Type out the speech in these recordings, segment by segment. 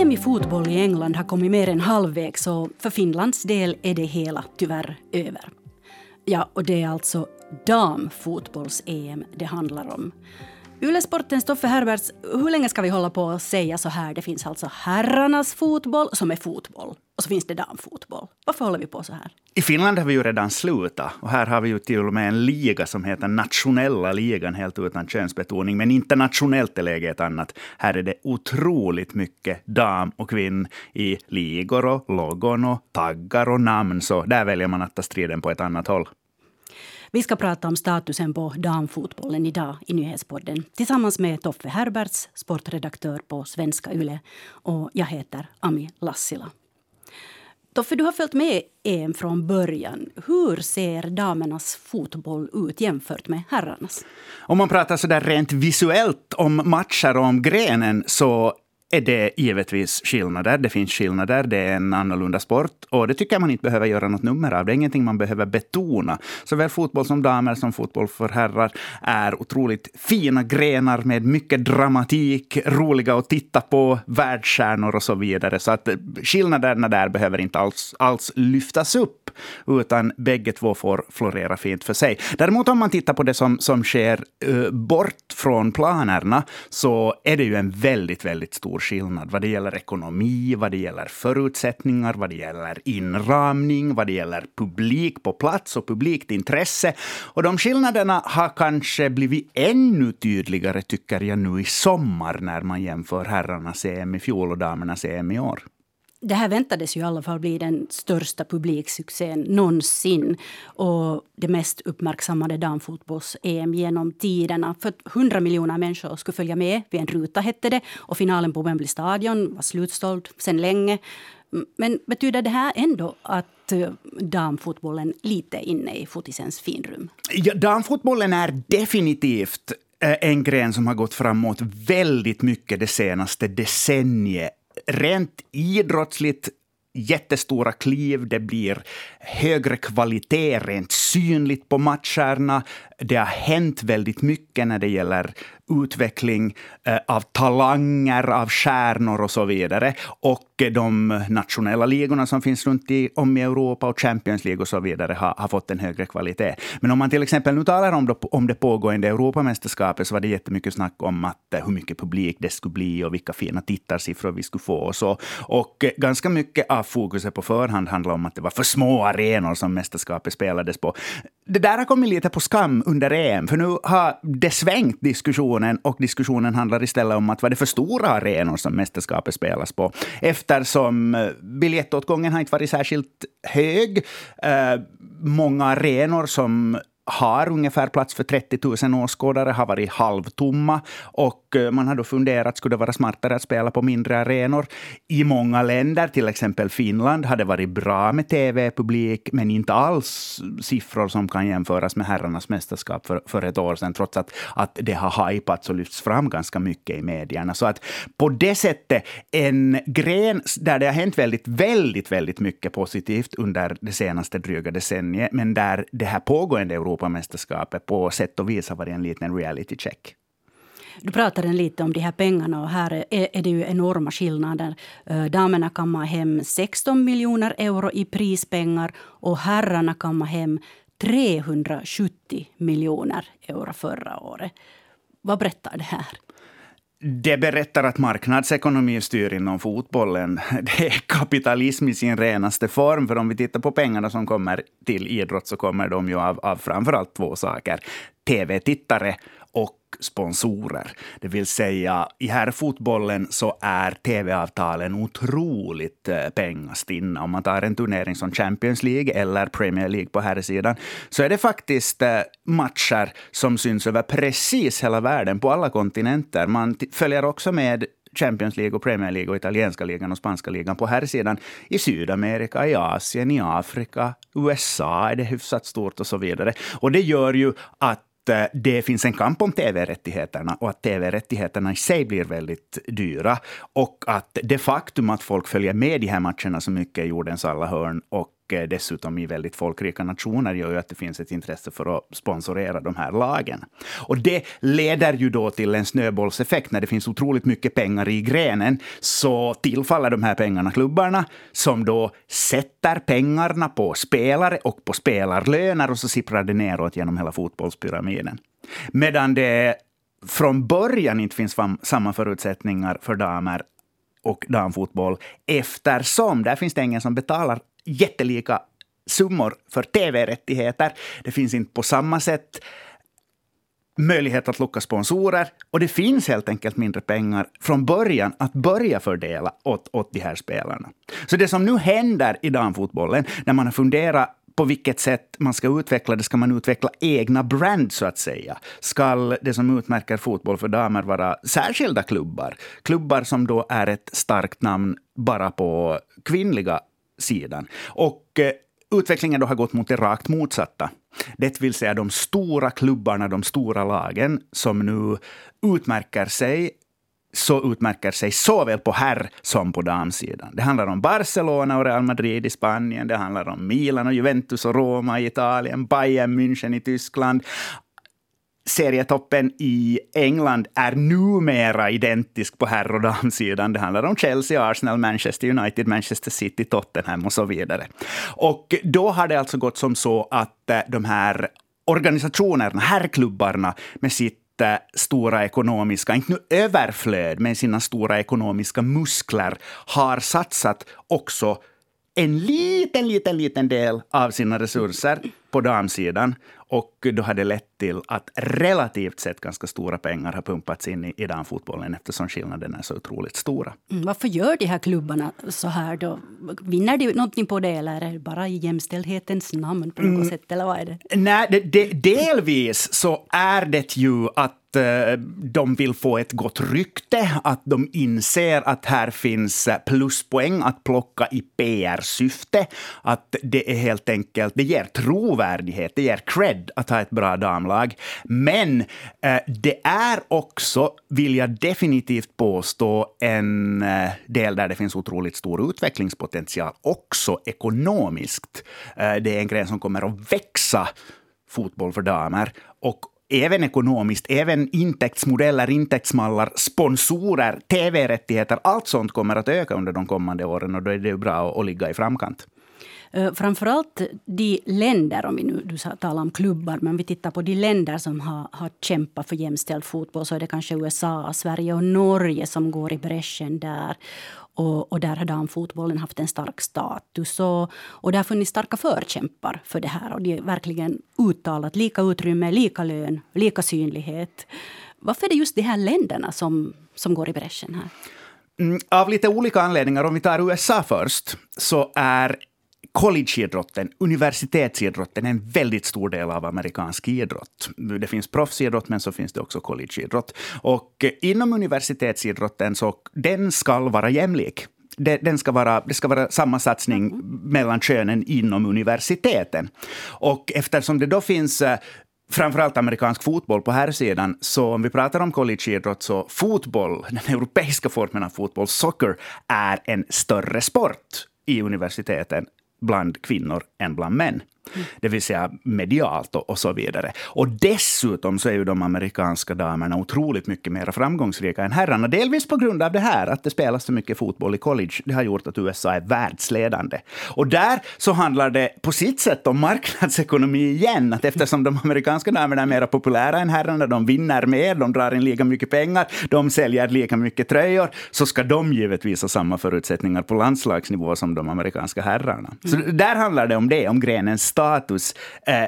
EM i fotboll i England har kommit mer än halvvägs och för Finlands del är det hela tyvärr över. Ja, och det är alltså damfotbolls-EM det handlar om. Ylesportens Toffe Herberts, hur länge ska vi hålla på och säga så här? Det finns alltså herrarnas fotboll som är fotboll och så finns det damfotboll. Varför håller vi på så här? I Finland har vi ju redan slutat. Och här har vi ju till och med en liga som heter nationella ligan, helt utan könsbetoning. Men internationellt är läget annat. Här är det otroligt mycket dam och kvinn i ligor och logon och taggar och namn. Så där väljer man att ta striden på ett annat håll. Vi ska prata om statusen på damfotbollen idag i Nyhetspodden tillsammans med Toffe Herberts, sportredaktör på Svenska Yle. Och jag heter Ami Lassila. Toffe, du har följt med EM från början. Hur ser damernas fotboll ut jämfört med herrarnas? Om man pratar så där rent visuellt om matcher och om grenen så är det givetvis skillnader. Det finns skillnader. Det är en annorlunda sport. Och det tycker jag man inte behöver göra något nummer av. Det är ingenting man behöver betona. Såväl fotboll som damer som fotboll för herrar är otroligt fina grenar med mycket dramatik, roliga att titta på, världsstjärnor och så vidare. Så att eh, skillnaderna där behöver inte alls, alls lyftas upp, utan bägge två får florera fint för sig. Däremot om man tittar på det som, som sker uh, bort från planerna, så är det ju en väldigt, väldigt stor skillnad vad det gäller ekonomi, vad det gäller förutsättningar, vad det gäller inramning, vad det gäller publik på plats och publikt intresse. Och de skillnaderna har kanske blivit ännu tydligare, tycker jag, nu i sommar när man jämför herrarnas EM i fjol och damernas EM i år. Det här väntades ju i alla fall bli den största publiksuccén någonsin och det mest uppmärksammade damfotbolls-EM genom tiderna. För 100 miljoner människor skulle följa med vid en ruta, hette det. Och finalen på Wembley Stadion var slutsåld sedan länge. Men betyder det här ändå att eh, damfotbollen lite är inne i fotisens finrum? Ja, damfotbollen är definitivt eh, en gren som har gått framåt väldigt mycket det senaste decenniet rent idrottsligt jättestora kliv. Det blir högre kvalitet rent synligt på matcherna. Det har hänt väldigt mycket när det gäller utveckling eh, av talanger, av stjärnor och så vidare. Och de nationella ligorna som finns runt i, om i Europa och Champions League och så vidare har, har fått en högre kvalitet. Men om man till exempel nu talar om, det, om det pågående Europamästerskapet så var det jättemycket snack om att, eh, hur mycket publik det skulle bli och vilka fina tittarsiffror vi skulle få. Och, så. och eh, ganska mycket av fokuset på förhand handlade om att det var för små arenor som mästerskapet spelades på. Det där har kommit lite på skam under EM, för nu har det svängt diskussionen och diskussionen handlar istället om att var det för stora arenor som mästerskapet spelas på. Eftersom eh, biljettåtgången har inte varit särskilt hög. Eh, många arenor som har ungefär plats för 30 000 åskådare, har varit halvtomma. Och eh, man har då funderat, skulle det vara smartare att spela på mindre arenor? I många länder, till exempel Finland, har det varit bra med tv-publik, men inte alls siffror som kan jämföras med herrarnas mästerskap för, för ett år sedan, trots att, att det har hypats och lyfts fram ganska mycket i medierna. Så att på det sättet, en gren där det har hänt väldigt, väldigt, väldigt mycket positivt under det senaste dryga decenniet, men där det här pågående Europa Europamästerskapet på sätt och vis har varit en liten reality check. Du pratade lite om de här pengarna och här är det ju enorma skillnader. Eh, damerna kammar hem 16 miljoner euro i prispengar och herrarna kammar hem 370 miljoner euro förra året. Vad berättar det här? Det berättar att marknadsekonomi styr inom fotbollen. Det är kapitalism i sin renaste form. För om vi tittar på pengarna som kommer till idrott så kommer de ju av, av framförallt två saker. TV-tittare sponsorer. Det vill säga, i herrfotbollen så är tv-avtalen otroligt eh, pengastinna. Om man tar en turnering som Champions League eller Premier League på herrsidan, så är det faktiskt eh, matcher som syns över precis hela världen, på alla kontinenter. Man följer också med Champions League, och Premier League, och italienska ligan och spanska ligan på här sidan. I Sydamerika, i Asien, i Afrika, USA är det hyfsat stort och så vidare. Och det gör ju att Eh, det finns en kamp om tv-rättigheterna och att tv-rättigheterna i sig blir väldigt dyra. Och att det faktum att folk följer med de här matcherna så mycket i jordens alla hörn och och dessutom i väldigt folkrika nationer gör ju att det finns ett intresse för att sponsorera de här lagen. Och det leder ju då till en snöbollseffekt. När det finns otroligt mycket pengar i grenen så tillfaller de här pengarna klubbarna som då sätter pengarna på spelare och på spelarlöner och så sipprar det neråt genom hela fotbollspyramiden. Medan det från början inte finns samma förutsättningar för damer och damfotboll eftersom där finns det ingen som betalar jättelika summor för tv-rättigheter. Det finns inte på samma sätt möjlighet att locka sponsorer och det finns helt enkelt mindre pengar från början att börja fördela åt, åt de här spelarna. Så det som nu händer i damfotbollen, när man har funderat på vilket sätt man ska utveckla det. Ska man utveckla egna brand, så att säga? Ska det som utmärker fotboll för damer vara särskilda klubbar? Klubbar som då är ett starkt namn bara på kvinnliga sidan. Och eh, utvecklingen då har gått mot det rakt motsatta. Det vill säga de stora klubbarna, de stora lagen som nu utmärker sig så utmärker sig såväl på herr som på damsidan. Det handlar om Barcelona och Real Madrid i Spanien, det handlar om Milan och Juventus och Roma i Italien, Bayern München i Tyskland. Serietoppen i England är numera identisk på herr och damsidan. Det handlar om Chelsea, Arsenal, Manchester United, Manchester City, Tottenham och så vidare. Och då har det alltså gått som så att eh, de här organisationerna, herrklubbarna med sitt eh, stora ekonomiska, inte nu överflöd, men sina stora ekonomiska muskler har satsat också en liten, liten, liten del av sina resurser på damsidan. Och då har det lett till att relativt sett ganska stora pengar har pumpats in i, i damfotbollen eftersom skillnaden är så otroligt stora. Mm, varför gör de här klubbarna så här då? Vinner de någonting på det eller är det bara i jämställdhetens namn på något mm. sätt? Eller vad är det? Nej, det, det, delvis så är det ju att Eh, de vill få ett gott rykte, att de inser att här finns pluspoäng att plocka i PR-syfte. Att det är helt enkelt, det ger trovärdighet, det ger cred att ha ett bra damlag. Men eh, det är också, vill jag definitivt påstå, en eh, del där det finns otroligt stor utvecklingspotential, också ekonomiskt. Eh, det är en gren som kommer att växa fotboll för damer. Och även ekonomiskt, även intäktsmodeller, intäktsmallar, sponsorer, tv-rättigheter, allt sånt kommer att öka under de kommande åren och då är det bra att, ligga i framkant. Eh, framförallt de länder, om vi nu du talar om klubbar, men om vi tittar på de länder som har, har kämpat för jämställd fotboll så är det kanske USA, Sverige och Norge som går i bräschen där. Och, och, där har damfotbollen haft en stark status. Och, och det har funnits starka förkämpar för det här. Och det är verkligen uttalat lika utrymme, lika lön, lika synlighet. Varför är det just de här länderna som, som går i bräschen här? Mm, av lite olika anledningar. Om vi tar USA först, så är collegeidrotten, universitetsidrotten, är en väldigt stor del av amerikansk idrott. Det finns proffsidrott, men så finns det också collegeidrott. Och eh, inom universitetsidrotten så den ska vara jämlik. Den ska vara, det ska vara samma satsning mm. mellan könen inom universiteten. Och eftersom det då finns eh, framförallt amerikansk fotboll på här sidan. Så om vi pratar om collegeidrott så fotboll, den europeiska formen av fotboll, soccer, är en större sport i universiteten bland kvinnor än bland män. Det vill säga medialt och, och, så vidare. Och dessutom så är ju de amerikanska damerna otroligt mycket mer framgångsrika än herrarna. Delvis på grund av det här, att det spelas så mycket fotboll i college. Det har gjort att USA är världsledande. Och där så handlar det på sitt sätt om marknadsekonomi igen. Att eftersom de amerikanska damerna är mer populära än herrarna, de vinner mer, de drar in lika mycket pengar, de säljer lika mycket tröjor, så ska de givetvis ha samma förutsättningar på landslagsnivå som de amerikanska herrarna. Så mm. där handlar det om det, om grenens status eh,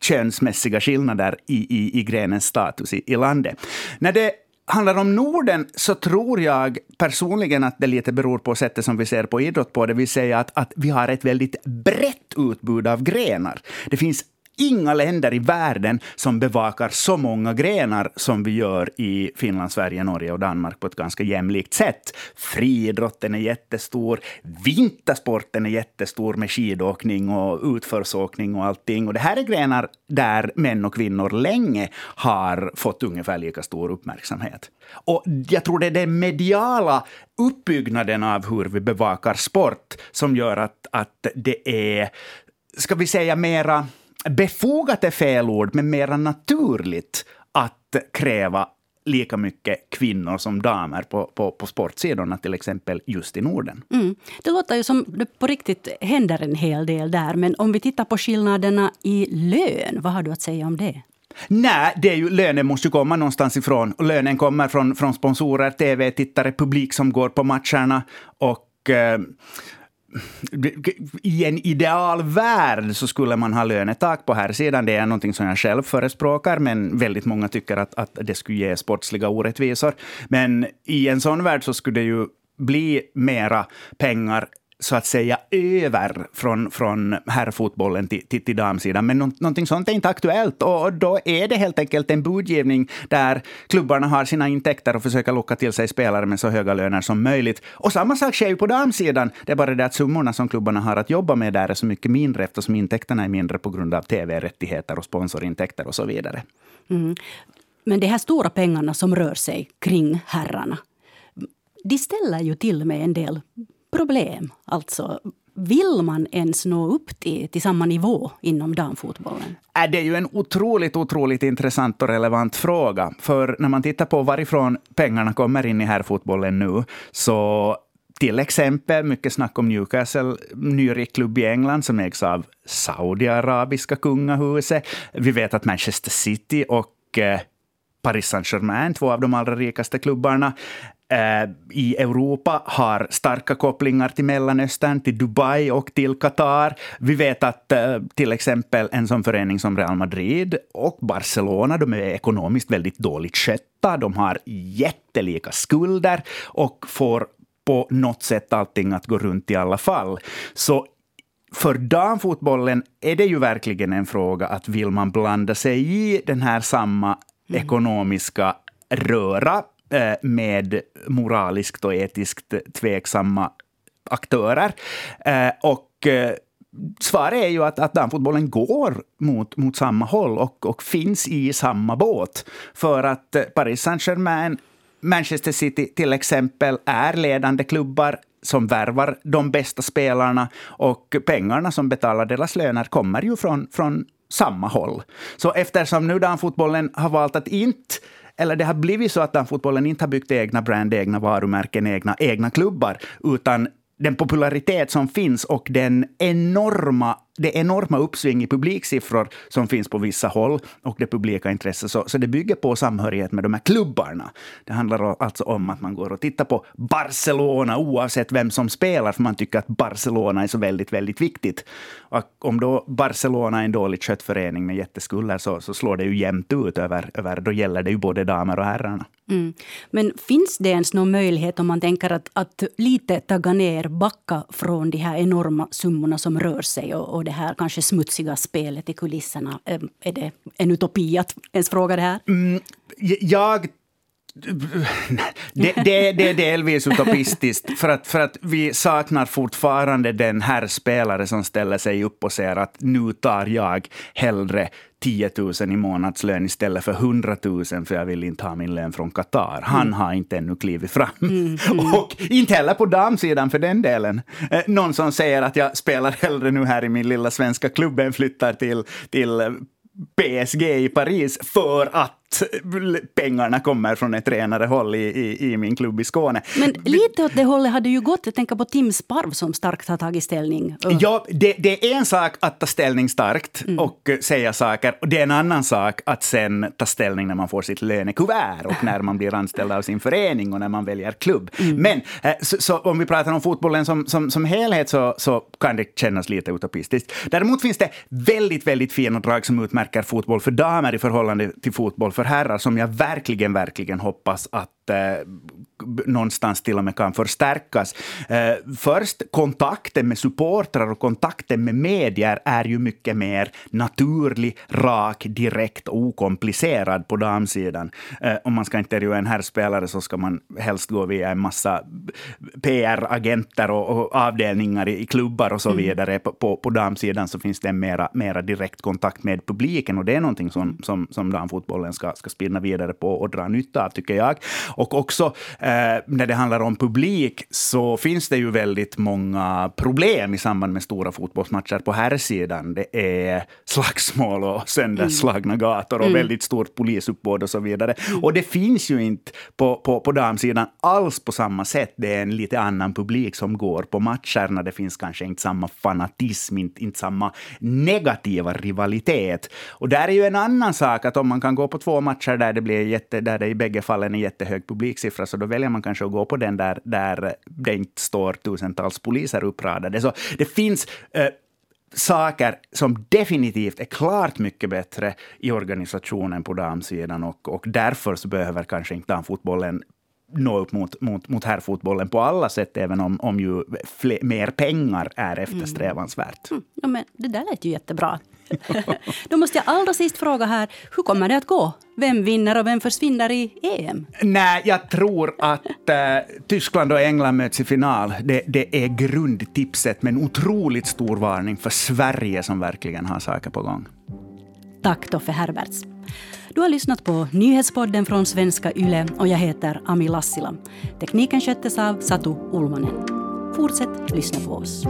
könsmässiga skillnader i, i, i grenens status i, i landet. När det handlar om Norden så tror jag personligen att det lite beror på sättet som vi ser på idrott på. Det vill säga att, att vi har ett väldigt brett utbud av grenar. Det finns inga länder i världen som bevakar så många grenar som vi gör i Finland, Sverige, Norge och Danmark på ett ganska jämlikt sätt. Friidrotten är jättestor, vintersporten är jättestor med skidåkning och utförsåkning och allting. Och det här är grenar där män och kvinnor länge har fått ungefär lika stor uppmärksamhet. Och jag tror det är den mediala uppbyggnaden av hur vi bevakar sport som gör att, att det är, ska vi säga mera befogat är fel ord, men mera naturligt att kräva lika mycket kvinnor som damer på, på, på sportsidorna, till exempel just i Norden. Mm. Det låter ju som det på riktigt händer en hel del där. Men om vi tittar på skillnaderna i lön, vad har du att säga om det? Nej, det är ju, lönen måste ju komma någonstans ifrån. Och lönen kommer från, från sponsorer, tv-tittare, publik som går på matcherna. Och eh, i en ideal värld så skulle man ha lönetak på här sidan. Det är någonting som jag själv förespråkar, men väldigt många tycker att, att det skulle ge sportsliga orättvisor. Men i en sån värld så skulle det ju bli mera pengar så att säga över från, från herrfotbollen till, till, till damsidan. Men någonting sånt är inte aktuellt. Och då är det helt enkelt en budgivning där klubbarna har sina intäkter och försöker locka till sig spelare med så höga löner som möjligt. Och samma sak sker ju på damsidan. Det är bara det att summorna som klubbarna har att jobba med där är så mycket mindre eftersom intäkterna är mindre på grund av tv-rättigheter och sponsorintäkter och så vidare. Mm. Men de här stora pengarna som rör sig kring herrarna, de ställer ju till med en del problem. Alltså, vill man ens nå upp till, till samma nivå inom damfotbollen? Äh, det är ju en otroligt, otroligt intressant och relevant fråga. För när man tittar på varifrån pengarna kommer in i herrfotbollen nu, så till exempel mycket snack om Newcastle, nyrik klubb i England som ägs av Saudiarabiska kungahuset. Vi vet att Manchester City och eh, Paris Saint-Germain, två av de allra rikaste klubbarna, i Europa har starka kopplingar till Mellanöstern, till Dubai och till Qatar. Vi vet att eh, till exempel en sån förening som Real Madrid och Barcelona, de är ekonomiskt väldigt dåligt skötta. De har jättelika skulder och får på något sätt allting att gå runt i alla fall. Så för damfotbollen är det ju verkligen en fråga att vill man blanda sig i den här samma mm. ekonomiska röra Eh, Eh, med moraliskt och etiskt tveksamma aktörer. Eh, och eh, svaret är ju att, att damfotbollen går mot, mot samma håll och, och finns i samma båt. För att Paris Saint-Germain, Manchester City till exempel, är ledande klubbar som värvar de bästa spelarna och pengarna som betalar deras löner kommer ju från, från samma håll. Så eftersom nu damfotbollen har valt att inte eller det har blivit så att damfotbollen inte har byggt egna brand, egna varumärken, egna, egna klubbar, utan den popularitet som finns och den enorma det enorma uppsving i publiksiffror som finns på vissa håll och det publika intresset. Så, så det bygger på samhörighet med de här klubbarna. Det handlar alltså om att man går och tittar på Barcelona oavsett vem som spelar, för man tycker att Barcelona är så väldigt, väldigt viktigt. Och om då Barcelona är en dåligt skött förening med jätteskulder så, så slår det ju jämnt ut över, över, då gäller det ju både damer och herrarna. Mm. Men finns det ens någon möjlighet om man tänker att, att lite tagga ner, backa från de här enorma summorna som rör sig och, och det här kanske smutsiga spelet i kulisserna. Är det en utopi att ens fråga det här? Mm, jag det, det, det, är delvis utopistiskt, för att, för att vi saknar fortfarande den här spelare som ställer sig upp och säger att nu tar jag hellre 10 000 i månadslön istället för 100 000 för jag vill inte ha min lön från Qatar. Han mm. har inte ännu klivit fram. Mm, mm. Och inte heller på damsidan för den delen. Eh, någon som säger att jag spelar hellre nu här i min lilla svenska klubb än flyttar till, till PSG i Paris för att pengarna kommer från ett renare håll i, i, i, min klubb i Skåne. Men lite åt det hållet hade ju gått. Jag tänker på Tim Sparv som starkt har tagit ställning. Ja, det, det är en sak att ta ställning starkt mm. och säga saker. Och det är en annan sak att sen ta ställning när man får sitt lönekuvert och när man blir anställd av sin förening och när man väljer klubb. Mm. Men eh, så, så, om vi pratar om fotbollen som, som, som helhet så, så kan det kännas lite utopistiskt. Däremot finns det väldigt, väldigt fina drag som utmärker fotboll för damer i förhållande till fotboll för herrar som jag verkligen, verkligen hoppas att eh, någonstans till och med kan förstärkas. Eh, först, kontakten med supportrar och kontakten med medier är ju mycket mer naturlig, rak, direkt och okomplicerad på damsidan. Eh, om man ska intervjua en herrspelare så ska man helst gå via en massa PR-agenter och, och, avdelningar i, i, klubbar och så mm. vidare. På, på, på damsidan så finns det en mera, mera direkt kontakt med publiken och det är någonting som, som, som damfotbollen ska, ska spinna vidare på och dra nytta av, tycker jag. Och också Eh, när det handlar om publik så finns det ju väldigt många problem i samband med stora fotbollsmatcher på här sidan. Det är slagsmål och sönderslagna mm. gator och mm. väldigt stort polisuppbåd och så vidare. Mm. Och det finns ju inte på, på, på damsidan alls på samma sätt. Det är en lite annan publik som går på matcherna. Det finns kanske inte samma fanatism, inte, inte samma negativa rivalitet. Och där är ju en annan sak att om man kan gå på två matcher där det, blir jätte, där det i bägge fallen är jättehög publiksiffra, så då väljer man kanske att gå på den där, där det inte står tusentals poliser uppradade. Så det finns eh, saker som definitivt är klart mycket bättre i organisationen på damsidan och, och därför så behöver kanske inte damfotbollen nå upp mot, mot, mot herrfotbollen på alla sätt, även om, om ju fler, mer pengar är eftersträvansvärt. Mm. Ja, men det där lät ju jättebra. Då måste jag allra sist fråga här, hur kommer det att gå? Vem vinner och vem försvinner i EM? Nej, jag tror att äh, Tyskland och England möts i final. Det, det är grundtipset, men otroligt stor varning för Sverige som verkligen har saker på gång. Tack Toffe Herberts. Du har lyssnat på nyhetspodden från svenska YLE och jag heter Ami Lassila. Tekniken sköttes av Satu Ulmanen. Fortsätt lyssna på oss.